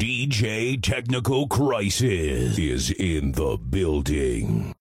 DJ Technical Crisis is in the building.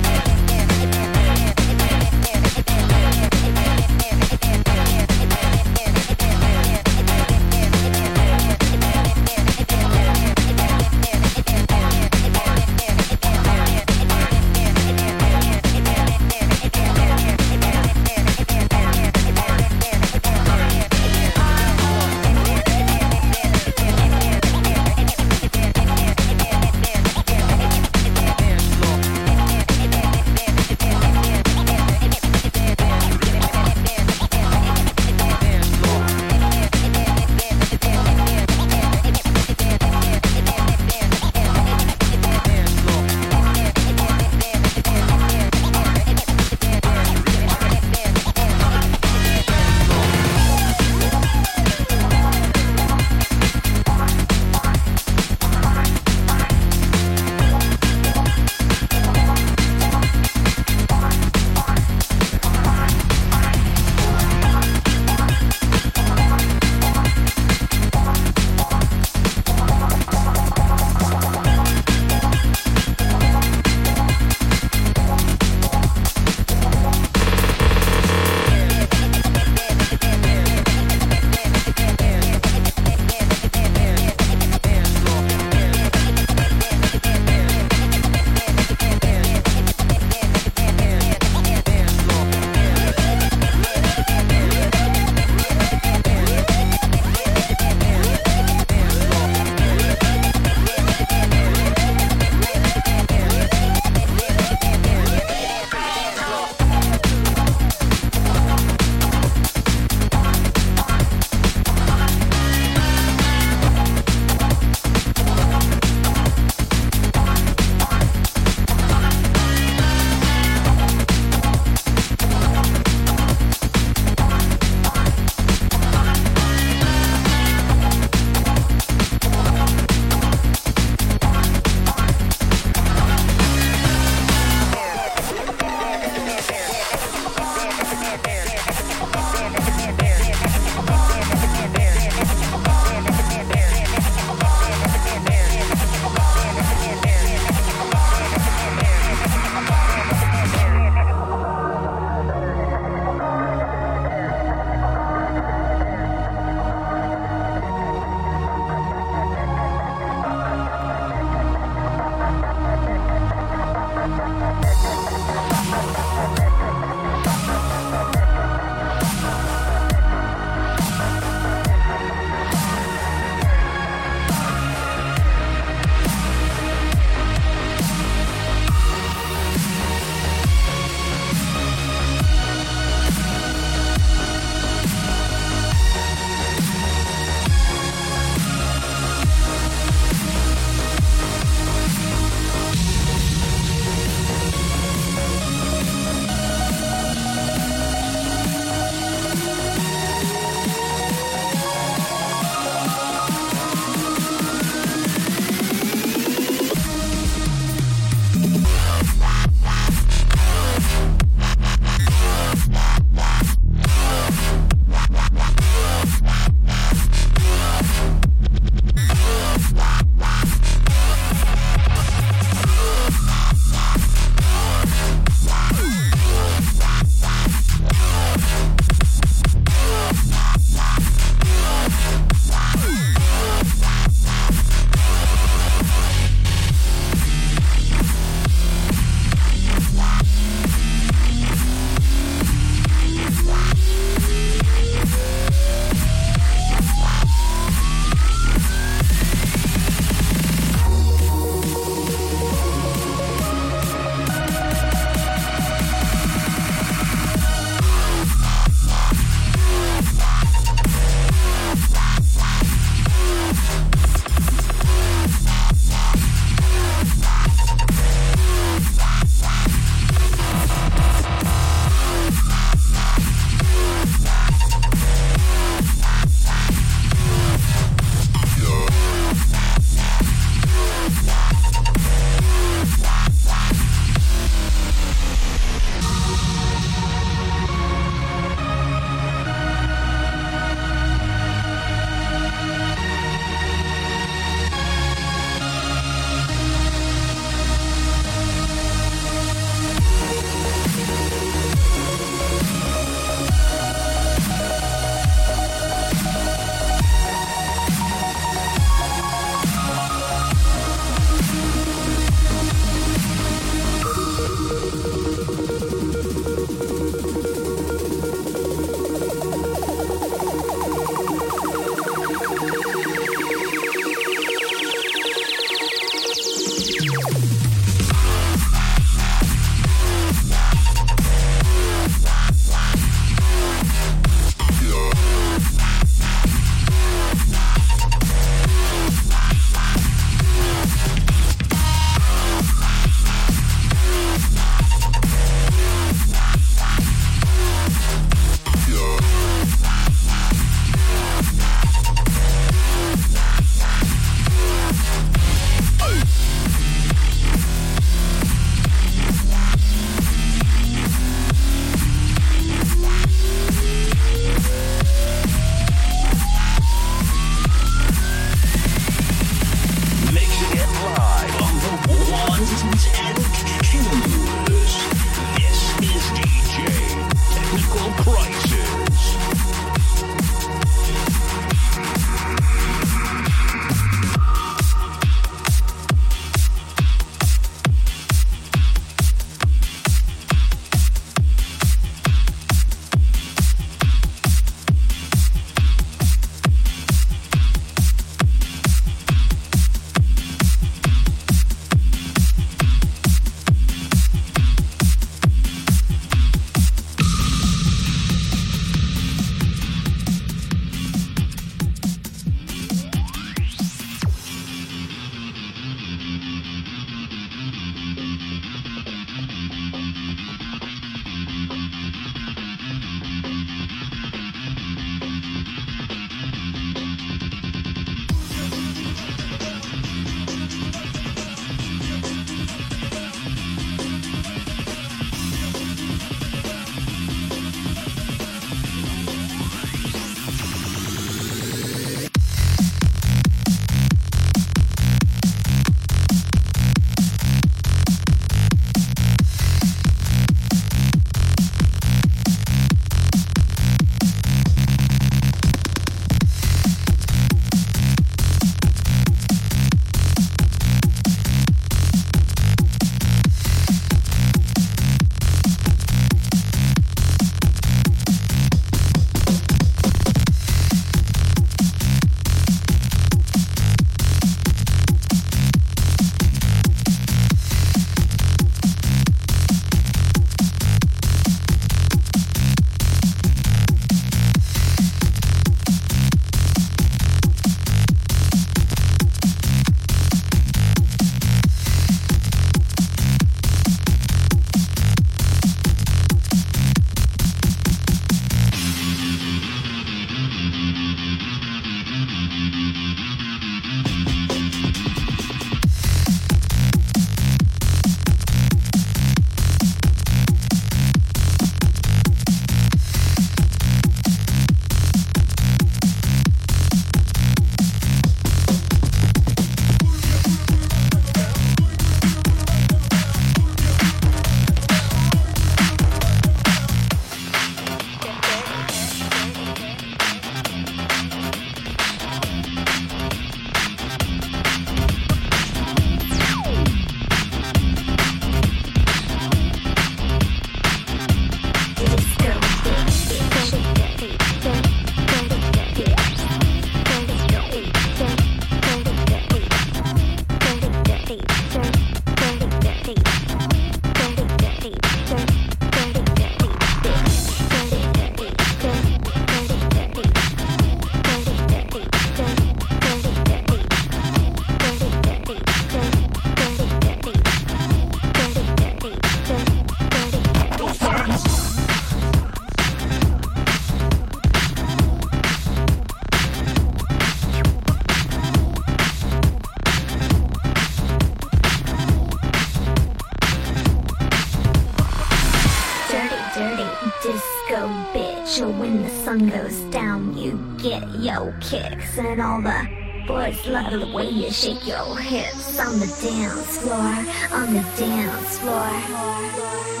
Kicks and all the boys love the way you shake your hips on the dance floor, on the dance floor.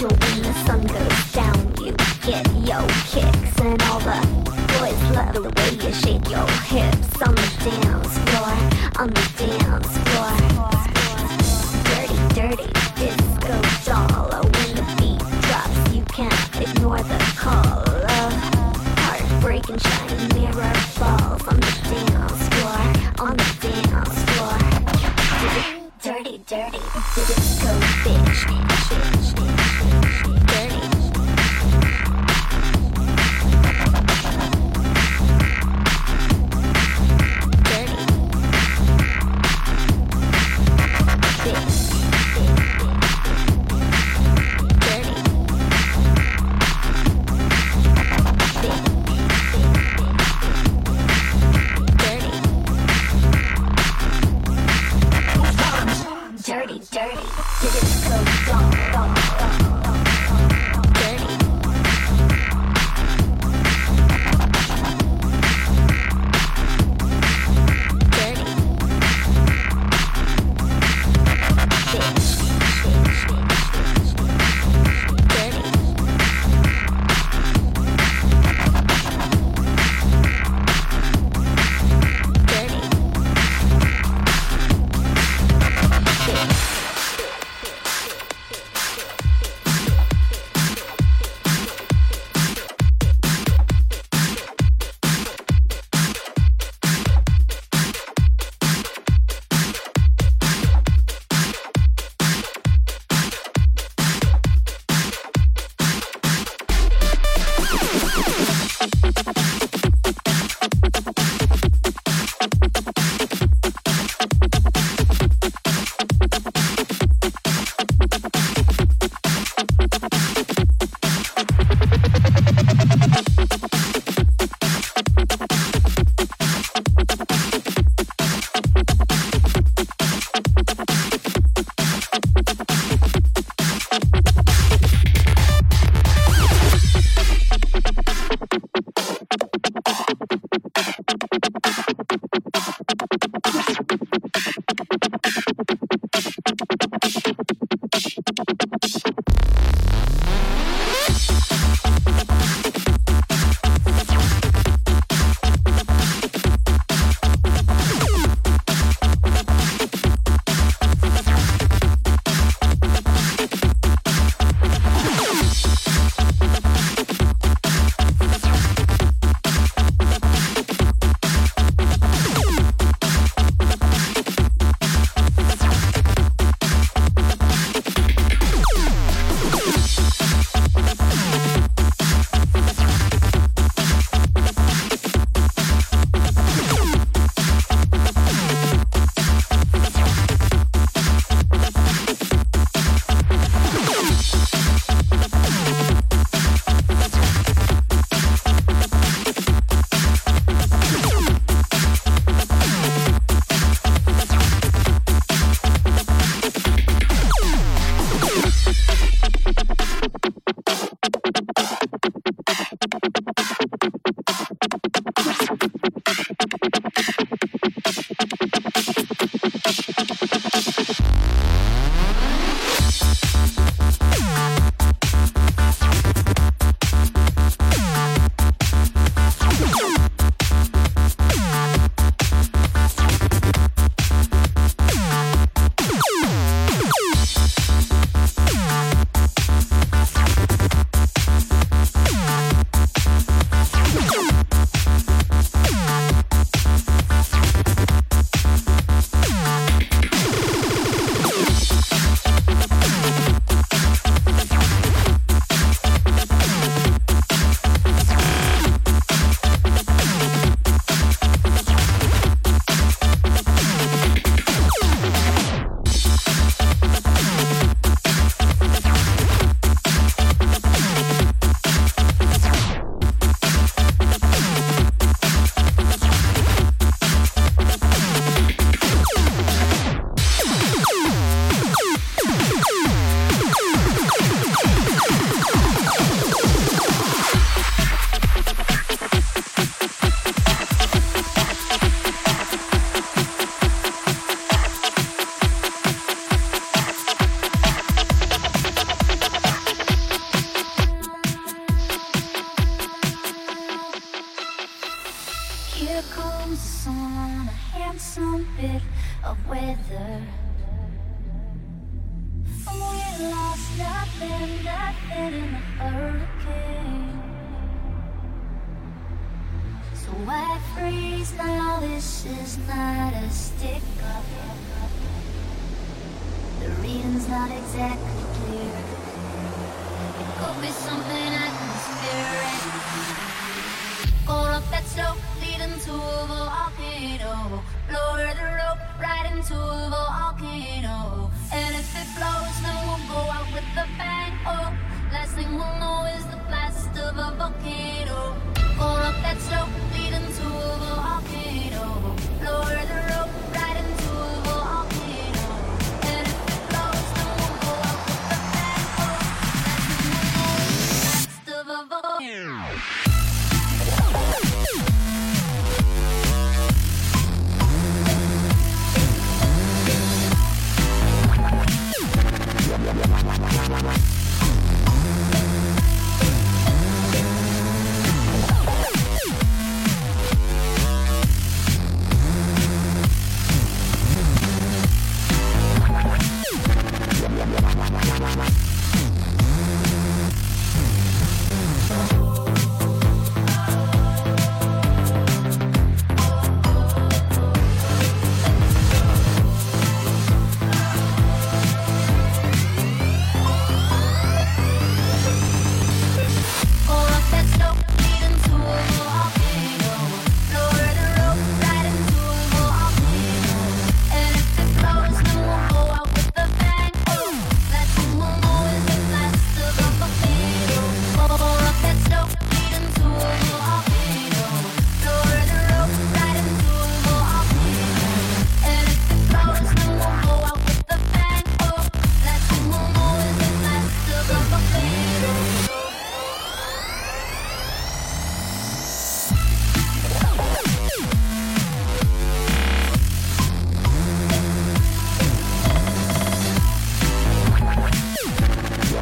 your when the sun goes down. You get your kicks and all the boys love the way you shake your hips.